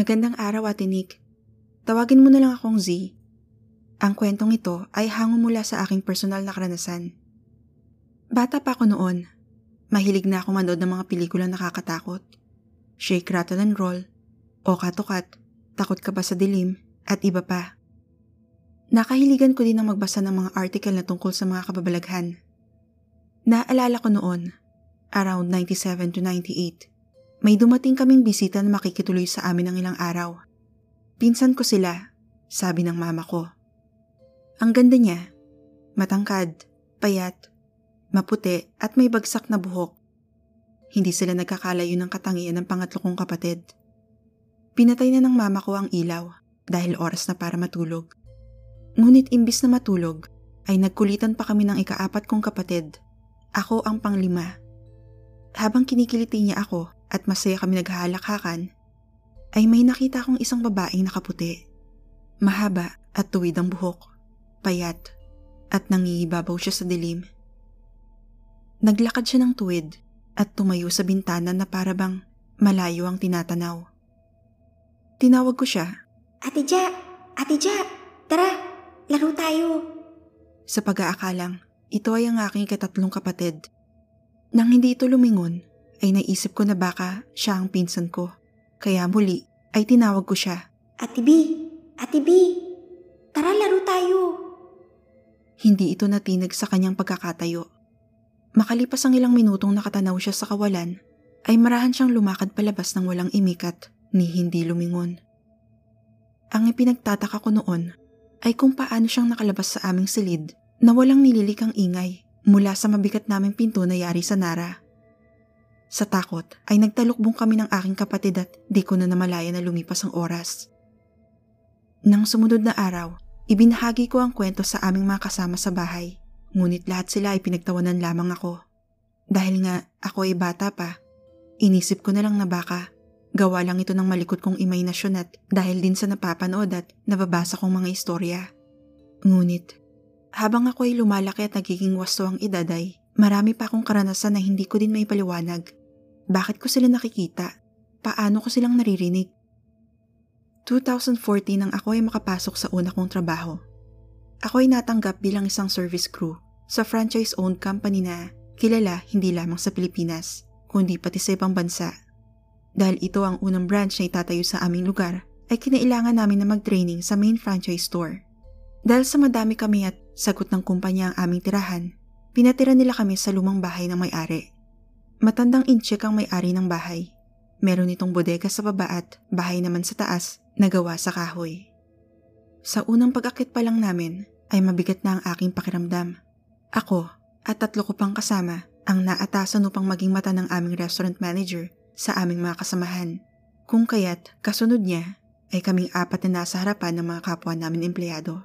Magandang araw, Ate Nick. Tawagin mo na lang akong Z. Ang kwentong ito ay hango mula sa aking personal na karanasan. Bata pa ako noon. Mahilig na ako manood ng mga pelikulang nakakatakot. Shake, Rattle and Roll, O Katukat, Takot Ka Ba sa Dilim, at iba pa. Nakahiligan ko din ang magbasa ng mga article na tungkol sa mga kababalaghan. Naalala ko noon, around 97 to 98, may dumating kaming bisita na makikituloy sa amin ng ilang araw. Pinsan ko sila, sabi ng mama ko. Ang ganda niya, matangkad, payat, maputi at may bagsak na buhok. Hindi sila nagkakalayo ng katangian ng pangatlo kong kapatid. Pinatay na ng mama ko ang ilaw dahil oras na para matulog. Ngunit imbis na matulog, ay nagkulitan pa kami ng ikaapat kong kapatid. Ako ang panglima. Habang kinikiliti niya ako, at masaya kami naghahalakhakan, ay may nakita akong isang babaeng nakaputi. Mahaba at tuwid ang buhok, payat, at nangingibabaw siya sa dilim. Naglakad siya ng tuwid at tumayo sa bintana na parabang malayo ang tinatanaw. Tinawag ko siya. Ate Ja! Ate Ja! Tara! Laro tayo! Sa pag-aakalang, ito ay ang aking katatlong kapatid. Nang hindi ito lumingon, ay naisip ko na baka siya ang pinsan ko. Kaya muli ay tinawag ko siya. Ate B! Ate B! Tara laro tayo! Hindi ito natinag sa kanyang pagkakatayo. Makalipas ang ilang minutong nakatanaw siya sa kawalan, ay marahan siyang lumakad palabas ng walang imikat ni hindi lumingon. Ang ipinagtataka ko noon ay kung paano siyang nakalabas sa aming silid na walang nililikang ingay mula sa mabigat naming pinto na yari sa Nara. Sa takot ay nagtalukbong kami ng aking kapatid at di ko na namalaya na lumipas ang oras. Nang sumunod na araw, ibinahagi ko ang kwento sa aming mga kasama sa bahay. Ngunit lahat sila ay pinagtawanan lamang ako. Dahil nga ako ay bata pa, inisip ko na lang na baka gawa lang ito ng malikot kong imahinasyon at dahil din sa napapanood at nababasa kong mga istorya. Ngunit, habang ako ay lumalaki at nagiging wasto ang edad ay marami pa akong karanasan na hindi ko din may paliwanag bakit ko sila nakikita? Paano ko silang naririnig? 2014 nang ako ay makapasok sa una kong trabaho. Ako ay natanggap bilang isang service crew sa franchise-owned company na kilala hindi lamang sa Pilipinas, kundi pati sa ibang bansa. Dahil ito ang unang branch na itatayo sa aming lugar, ay kinailangan namin na mag-training sa main franchise store. Dahil sa madami kami at sagot ng kumpanya ang aming tirahan, pinatira nila kami sa lumang bahay ng may-ari. Matandang incheck ang may-ari ng bahay. Meron itong bodega sa baba at bahay naman sa taas na gawa sa kahoy. Sa unang pag-akit pa lang namin ay mabigat na ang aking pakiramdam. Ako at tatlo ko pang kasama ang naatasan upang maging mata ng aming restaurant manager sa aming mga kasamahan. Kung kaya't kasunod niya ay kaming apat na nasa harapan ng mga kapwa namin empleyado.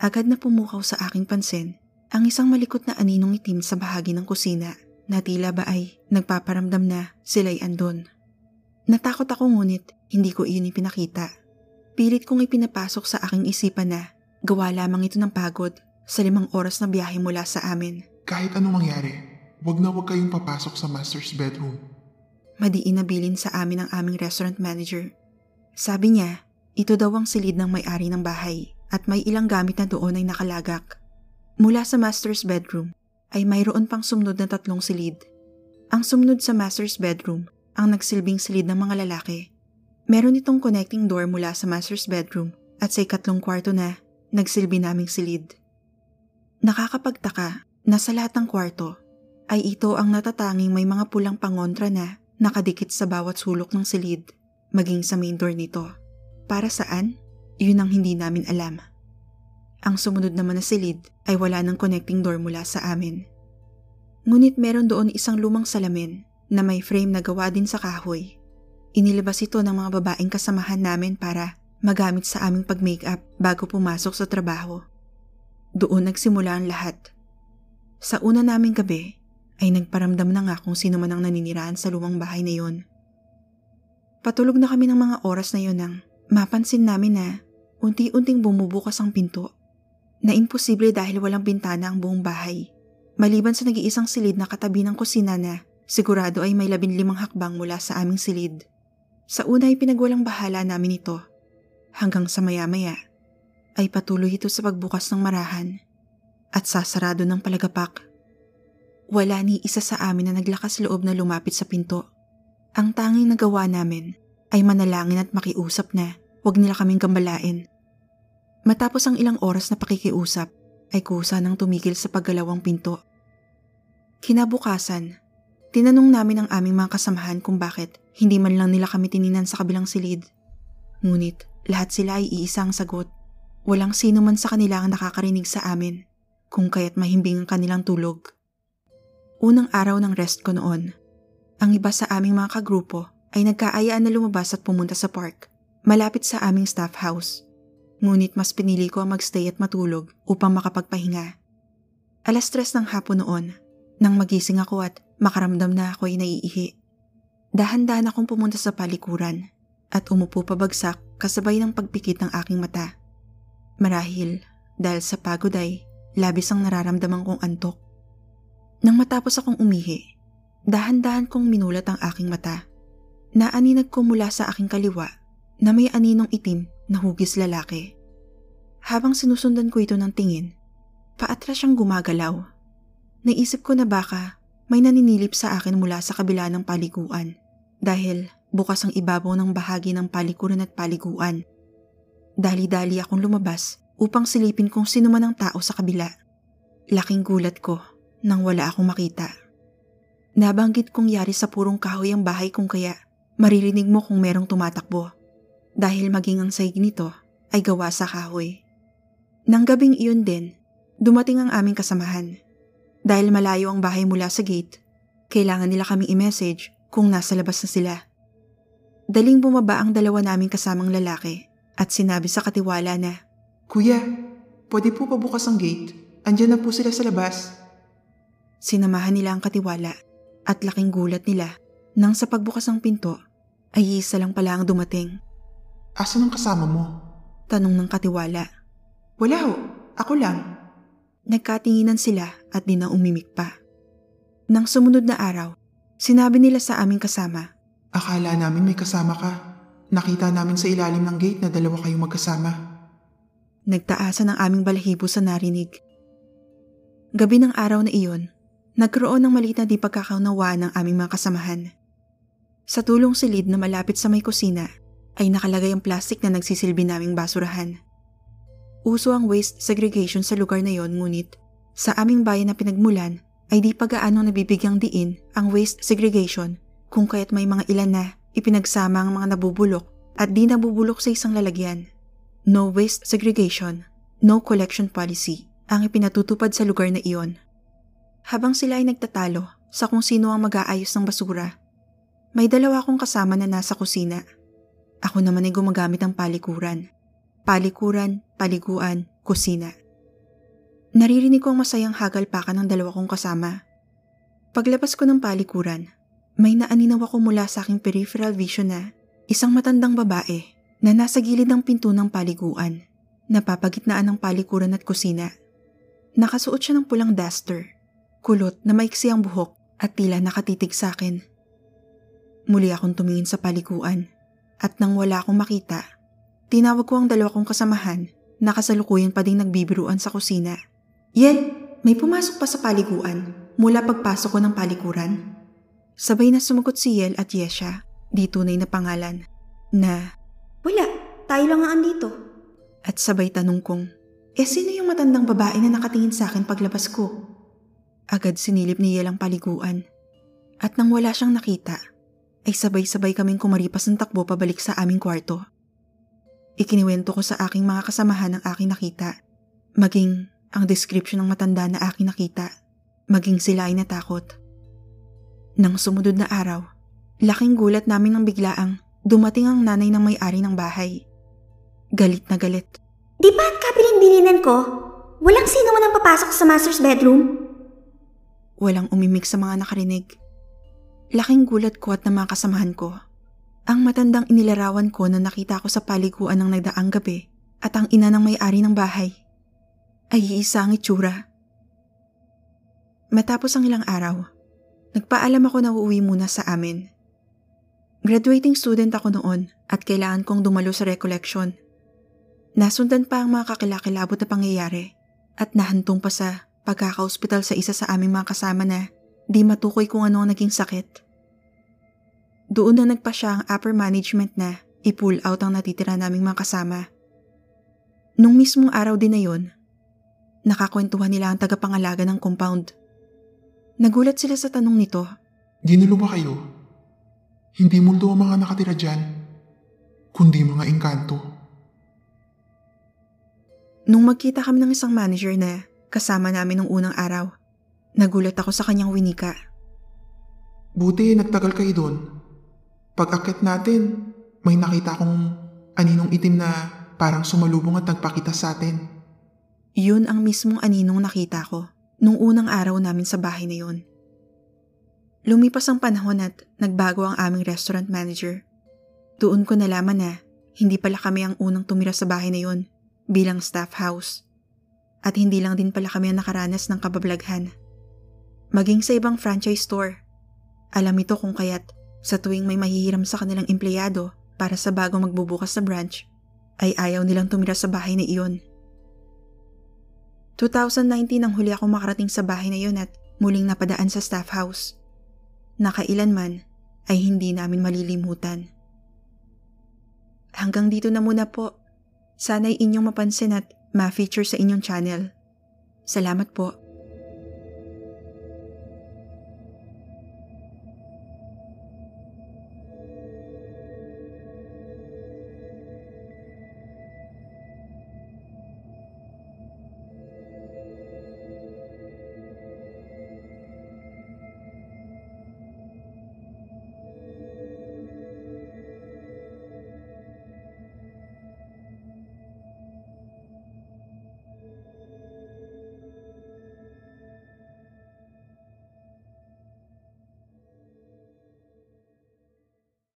Agad na pumukaw sa aking pansin ang isang malikot na aninong itim sa bahagi ng kusina na tila ba ay nagpaparamdam na sila'y andon. Natakot ako ngunit hindi ko iyon ipinakita. Pilit kong ipinapasok sa aking isipan na gawa lamang ito ng pagod sa limang oras na biyahe mula sa amin. Kahit anong mangyari, wag na wag kayong papasok sa master's bedroom. Madiin na bilin sa amin ang aming restaurant manager. Sabi niya, ito daw ang silid ng may-ari ng bahay at may ilang gamit na doon ay nakalagak. Mula sa master's bedroom, ay mayroon pang sumunod na tatlong silid. Ang sumunod sa master's bedroom, ang nagsilbing silid ng mga lalaki. Meron itong connecting door mula sa master's bedroom at sa ikatlong kwarto na nagsilbi naming silid. Nakakapagtaka na sa lahat ng kwarto ay ito ang natatanging may mga pulang pangontra na nakadikit sa bawat sulok ng silid, maging sa main door nito. Para saan? Yun ang hindi namin alam. Ang sumunod naman na silid ay wala ng connecting door mula sa amin. Ngunit meron doon isang lumang salamin na may frame na gawa din sa kahoy. Inilabas ito ng mga babaeng kasamahan namin para magamit sa aming pag-makeup bago pumasok sa trabaho. Doon nagsimula ang lahat. Sa una naming gabi ay nagparamdam na nga kung sino man ang naninirahan sa lumang bahay na yon. Patulog na kami ng mga oras na yon nang mapansin namin na unti-unting bumubukas ang pinto na imposible dahil walang bintana ang buong bahay. Maliban sa nag-iisang silid na katabi ng kusina na sigurado ay may labinlimang hakbang mula sa aming silid. Sa una ay pinagwalang bahala namin ito. Hanggang sa maya-maya ay patuloy ito sa pagbukas ng marahan at sasarado ng palagapak. Wala ni isa sa amin na naglakas loob na lumapit sa pinto. Ang tanging nagawa namin ay manalangin at makiusap na wag nila kaming gambalain. Matapos ang ilang oras na pakikiusap, ay kusa nang tumigil sa paggalawang pinto. Kinabukasan, tinanong namin ang aming mga kasamahan kung bakit hindi man lang nila kami tininan sa kabilang silid. Ngunit lahat sila ay iisang sagot. Walang sino man sa kanila ang nakakarinig sa amin kung kaya't mahimbing ang kanilang tulog. Unang araw ng rest ko noon, ang iba sa aming mga kagrupo ay nagkaayaan na lumabas at pumunta sa park, malapit sa aming staff house. Ngunit mas pinili ko ang magstay at matulog upang makapagpahinga. Alas tres ng hapon noon, nang magising ako at makaramdam na ako'y naiihi. Dahan-dahan akong pumunta sa palikuran at umupo pabagsak kasabay ng pagpikit ng aking mata. Marahil dahil sa pagod ay labis ang nararamdaman kong antok. Nang matapos akong umihi, dahan-dahan kong minulat ang aking mata. Naaninag ko mula sa aking kaliwa na may aninong itim na lalaki. Habang sinusundan ko ito ng tingin, paatras siyang gumagalaw. Naisip ko na baka may naninilip sa akin mula sa kabila ng paliguan dahil bukas ang ibabaw ng bahagi ng palikuran at paliguan. Dali-dali akong lumabas upang silipin kung sino man ang tao sa kabila. Laking gulat ko nang wala akong makita. Nabanggit kong yari sa purong kahoy ang bahay kung kaya maririnig mo kung merong tumatakbo dahil maging ang saig nito ay gawa sa kahoy. Nang gabing iyon din, dumating ang aming kasamahan. Dahil malayo ang bahay mula sa gate, kailangan nila kaming i-message kung nasa labas na sila. Daling bumaba ang dalawa naming kasamang lalaki at sinabi sa katiwala na, Kuya, pwede po pabukas ang gate. Andyan na po sila sa labas. Sinamahan nila ang katiwala at laking gulat nila nang sa pagbukas ng pinto ay isa lang pala ang dumating. Asan ang kasama mo? Tanong ng katiwala. Wala ho, ako lang. Nagkatinginan sila at di na umimik pa. Nang sumunod na araw, sinabi nila sa aming kasama. Akala namin may kasama ka. Nakita namin sa ilalim ng gate na dalawa kayong magkasama. Nagtaasan ang aming balahibo sa narinig. Gabi ng araw na iyon, nagkaroon ng maliit na di pagkakaunawaan ng aming mga kasamahan. Sa tulong silid na malapit sa may kusina, ay nakalagay ang plastic na nagsisilbi naming basurahan. Uso ang waste segregation sa lugar na yon ngunit sa aming bayan na pinagmulan ay di pa gaano nabibigyang diin ang waste segregation kung kaya't may mga ilan na ipinagsama ang mga nabubulok at di nabubulok sa isang lalagyan. No waste segregation, no collection policy ang ipinatutupad sa lugar na iyon. Habang sila ay nagtatalo sa kung sino ang mag-aayos ng basura, may dalawa akong kasama na nasa kusina. Ako naman ay gumagamit ng palikuran. Palikuran, paliguan, kusina. Naririnig ko ang masayang hagalpakan ng dalawa kong kasama. Paglabas ko ng palikuran, may naaninaw ako mula sa aking peripheral vision na isang matandang babae na nasa gilid ng pinto ng paliguan, napapagitnaan ng palikuran at kusina. Nakasuot siya ng pulang duster, kulot na maiksi ang buhok at tila nakatitig sa akin. Muli akong tumingin sa paliguan at nang wala akong makita, tinawag ko ang dalawa kong kasamahan na kasalukuyan pa ding nagbibiruan sa kusina. Yen, may pumasok pa sa paliguan mula pagpasok ko ng palikuran. Sabay na sumagot si Yel at Yesha, di tunay na pangalan, na Wala, tayo lang ang andito. at sabay tanong kong, eh sino yung matandang babae na nakatingin sa akin paglabas ko? Agad sinilip ni Yel ang paliguan. At nang wala siyang nakita, ay sabay-sabay kaming kumaripas ng takbo pabalik sa aming kwarto. Ikiniwento ko sa aking mga kasamahan ang aking nakita, maging ang description ng matanda na aking nakita, maging sila ay natakot. Nang sumunod na araw, laking gulat namin ng biglaang dumating ang nanay ng may-ari ng bahay. Galit na galit. Di ba at kabilin-bilinan ko? Walang sino man ang papasok sa master's bedroom? Walang umimik sa mga nakarinig. Laking gulat ko at ng mga kasamahan ko. Ang matandang inilarawan ko na nakita ko sa paliguan ng nagdaang gabi at ang ina ng may-ari ng bahay. Ay iisa ang itsura. Matapos ang ilang araw, nagpaalam ako na uuwi muna sa amin. Graduating student ako noon at kailangan kong dumalo sa recollection. Nasundan pa ang mga kakilakilabot na pangyayari at nahantong pa sa pagkaka-hospital sa isa sa aming mga kasama na di matukoy kung ano ang naging sakit. Doon na nagpa siya ang upper management na i-pull out ang natitira naming mga kasama. Nung mismong araw din na yon, nakakwentuhan nila ang tagapangalaga ng compound. Nagulat sila sa tanong nito. Ginulo ba kayo? Hindi multo ang mga nakatira dyan, kundi mga engkanto. Nung magkita kami ng isang manager na kasama namin nung unang araw, nagulat ako sa kanyang winika. Buti nagtagal kayo doon. Pag akit natin, may nakita akong aninong itim na parang sumalubong at nagpakita sa atin. Yun ang mismong aninong nakita ko nung unang araw namin sa bahay na yun. Lumipas ang panahon at nagbago ang aming restaurant manager. Doon ko nalaman na hindi pala kami ang unang tumira sa bahay na yun bilang staff house. At hindi lang din pala kami ang nakaranas ng kabablaghan. Maging sa ibang franchise store. Alam ito kung kaya't sa tuwing may mahihiram sa kanilang empleyado para sa bagong magbubukas sa branch, ay ayaw nilang tumira sa bahay na iyon. 2019 ang huli ako makarating sa bahay na iyon at muling napadaan sa staff house. Nakailanman ay hindi namin malilimutan. Hanggang dito na muna po. Sana'y inyong mapansin at ma-feature sa inyong channel. Salamat po.